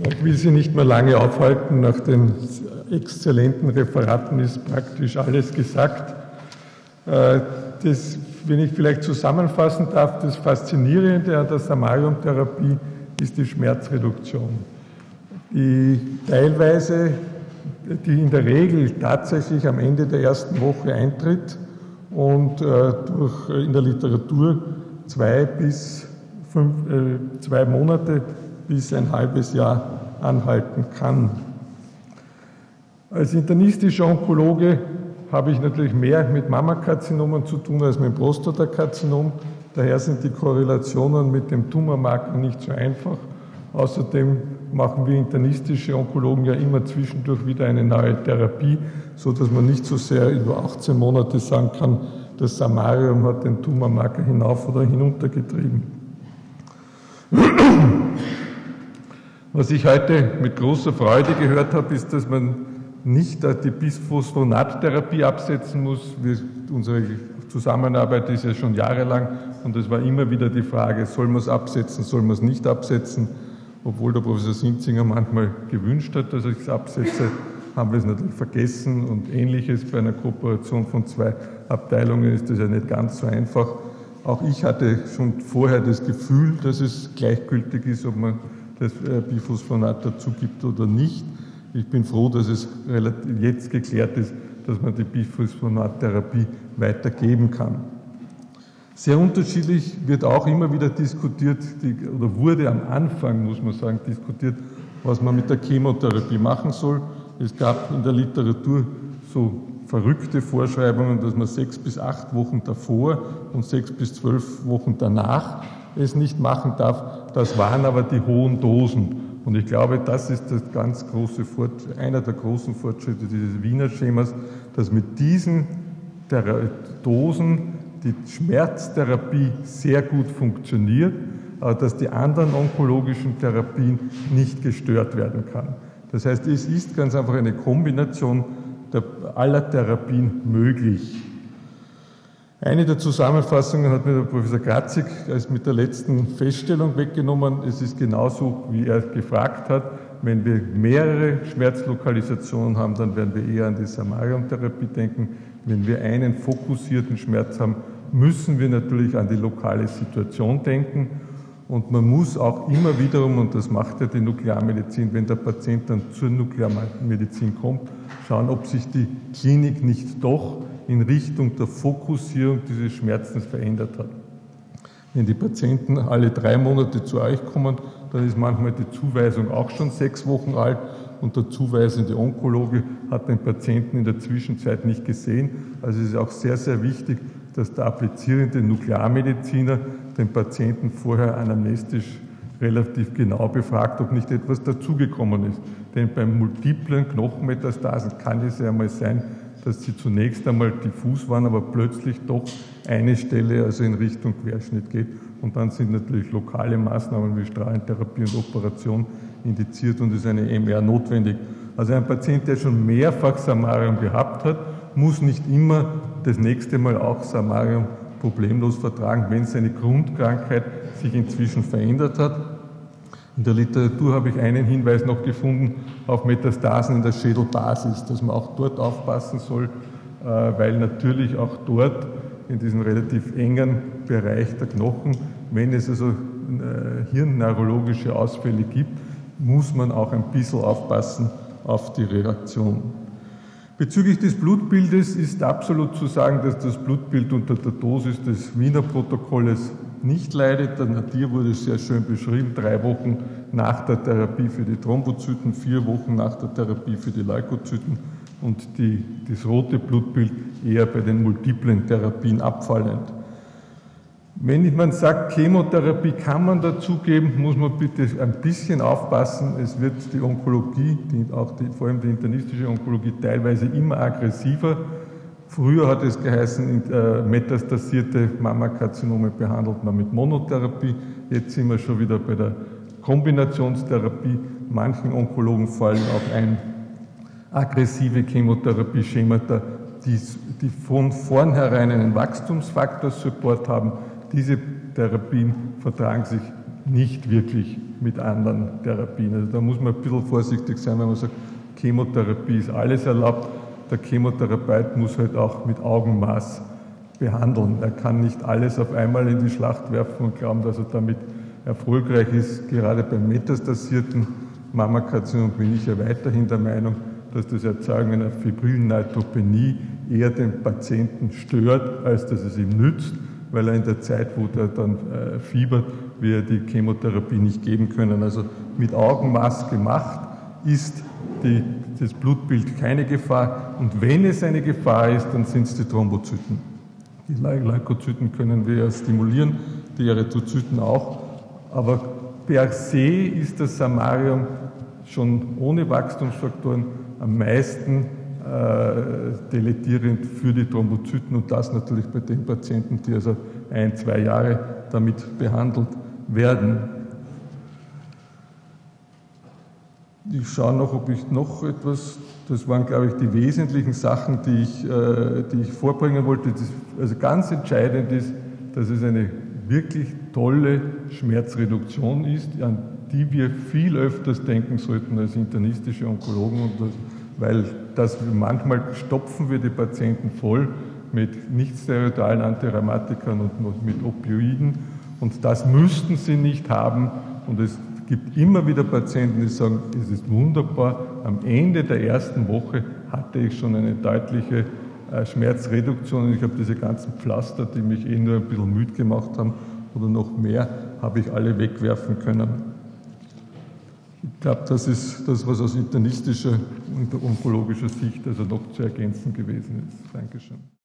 Ich will Sie nicht mehr lange aufhalten. Nach den exzellenten Referaten ist praktisch alles gesagt. Äh, das, wenn ich vielleicht zusammenfassen darf, das Faszinierende an der Samarium-Therapie ist die Schmerzreduktion, die teilweise, die in der Regel tatsächlich am Ende der ersten Woche eintritt und äh, durch, in der Literatur zwei bis fünf, äh, zwei Monate bis ein halbes Jahr anhalten kann. Als internistischer Onkologe habe ich natürlich mehr mit Mammakarzinomen zu tun als mit Prostatakarzinom. Daher sind die Korrelationen mit dem Tumormarker nicht so einfach. Außerdem machen wir internistische Onkologen ja immer zwischendurch wieder eine neue Therapie, so dass man nicht so sehr über 18 Monate sagen kann, das Samarium hat den Tumormarker hinauf oder hinunter getrieben. Was ich heute mit großer Freude gehört habe, ist, dass man nicht die Bisphosphonattherapie absetzen muss. Wir, unsere Zusammenarbeit ist ja schon jahrelang und es war immer wieder die Frage, soll man es absetzen, soll man es nicht absetzen. Obwohl der Professor Sinzinger manchmal gewünscht hat, dass ich es absetze, haben wir es natürlich vergessen und ähnliches. Bei einer Kooperation von zwei Abteilungen ist das ja nicht ganz so einfach. Auch ich hatte schon vorher das Gefühl, dass es gleichgültig ist, ob man das äh, Biphosphonat dazu gibt oder nicht. Ich bin froh, dass es jetzt geklärt ist, dass man die Biphosphonattherapie weitergeben kann. Sehr unterschiedlich wird auch immer wieder diskutiert, die, oder wurde am Anfang, muss man sagen, diskutiert, was man mit der Chemotherapie machen soll. Es gab in der Literatur so verrückte Vorschreibungen, dass man sechs bis acht Wochen davor und sechs bis zwölf Wochen danach es nicht machen darf. Das waren aber die hohen Dosen. Und ich glaube, das ist das ganz große einer der großen Fortschritte dieses Wiener Schemas, dass mit diesen Dosen die Schmerztherapie sehr gut funktioniert, aber dass die anderen onkologischen Therapien nicht gestört werden kann. Das heißt, es ist ganz einfach eine Kombination aller Therapien möglich. Eine der Zusammenfassungen hat mir der Professor Grazig als mit der letzten Feststellung weggenommen. Es ist genauso, wie er gefragt hat. Wenn wir mehrere Schmerzlokalisationen haben, dann werden wir eher an die Samarium-Therapie denken. Wenn wir einen fokussierten Schmerz haben, müssen wir natürlich an die lokale Situation denken. Und man muss auch immer wiederum, und das macht ja die Nuklearmedizin, wenn der Patient dann zur Nuklearmedizin kommt, schauen, ob sich die Klinik nicht doch in Richtung der Fokussierung dieses Schmerzens verändert hat. Wenn die Patienten alle drei Monate zu euch kommen, dann ist manchmal die Zuweisung auch schon sechs Wochen alt und der zuweisende Onkologe hat den Patienten in der Zwischenzeit nicht gesehen. Also es ist auch sehr, sehr wichtig, dass der applizierende Nuklearmediziner den Patienten vorher anamnestisch relativ genau befragt, ob nicht etwas dazugekommen ist. Denn beim multiplen Knochenmetastasen kann es ja einmal sein, dass sie zunächst einmal diffus waren, aber plötzlich doch eine Stelle also in Richtung Querschnitt geht. Und dann sind natürlich lokale Maßnahmen wie Strahlentherapie und Operation indiziert und ist eine MR notwendig. Also ein Patient, der schon mehrfach Samarium gehabt hat, muss nicht immer das nächste Mal auch Samarium problemlos vertragen, wenn seine Grundkrankheit sich inzwischen verändert hat. In der Literatur habe ich einen Hinweis noch gefunden auf Metastasen in der Schädelbasis, dass man auch dort aufpassen soll, äh, weil natürlich auch dort in diesem relativ engen Bereich der Knochen, wenn es also äh, hirnneurologische Ausfälle gibt, muss man auch ein bisschen aufpassen auf die Reaktion. Bezüglich des Blutbildes ist absolut zu sagen, dass das Blutbild unter der Dosis des Wiener Protokolles nicht leidet. Der Nadir wurde sehr schön beschrieben, drei Wochen nach der Therapie für die Thrombozyten, vier Wochen nach der Therapie für die Leukozyten und die, das rote Blutbild eher bei den multiplen Therapien abfallend. Wenn man sagt, Chemotherapie kann man dazugeben, muss man bitte ein bisschen aufpassen. Es wird die Onkologie, die, auch die, vor allem die internistische Onkologie, teilweise immer aggressiver. Früher hat es geheißen, äh, metastasierte Mammakarzinome behandelt man mit Monotherapie. Jetzt sind wir schon wieder bei der Kombinationstherapie. Manchen Onkologen fallen auch ein aggressive Chemotherapie-Schemata, die, die von vornherein einen Wachstumsfaktor-Support haben. Diese Therapien vertragen sich nicht wirklich mit anderen Therapien. Also da muss man ein bisschen vorsichtig sein, wenn man sagt, Chemotherapie ist alles erlaubt. Der Chemotherapeut muss halt auch mit Augenmaß behandeln. Er kann nicht alles auf einmal in die Schlacht werfen und glauben, dass er damit erfolgreich ist. Gerade beim metastasierten Mammakarzinom bin ich ja weiterhin der Meinung, dass das Erzeugen einer fibrillen Neutropenie eher den Patienten stört, als dass es ihm nützt, weil er in der Zeit, wo er dann äh, fiebert, wir die Chemotherapie nicht geben können. Also mit Augenmaß gemacht ist die, das Blutbild keine Gefahr. Und wenn es eine Gefahr ist, dann sind es die Thrombozyten. Die Leukozyten können wir ja stimulieren, die Erythrozyten auch. Aber per se ist das Samarium schon ohne Wachstumsfaktoren am meisten äh, deletierend für die Thrombozyten und das natürlich bei den Patienten, die also ein, zwei Jahre damit behandelt werden. Ich schaue noch, ob ich noch etwas, das waren, glaube ich, die wesentlichen Sachen, die ich, äh, die ich vorbringen wollte. Das, also ganz entscheidend ist, dass es eine wirklich tolle Schmerzreduktion ist, an die wir viel öfters denken sollten als internistische Onkologen, das, weil das manchmal stopfen wir die Patienten voll mit nicht-steroidalen Antirheumatikern und mit Opioiden. Und das müssten sie nicht haben. Und es gibt immer wieder Patienten, die sagen, es ist wunderbar, am Ende der ersten Woche hatte ich schon eine deutliche äh, Schmerzreduktion. Ich habe diese ganzen Pflaster, die mich eh nur ein bisschen müde gemacht haben oder noch mehr, habe ich alle wegwerfen können. Ich glaube, das ist das, was aus internistischer und onkologischer Sicht also noch zu ergänzen gewesen ist. Dankeschön.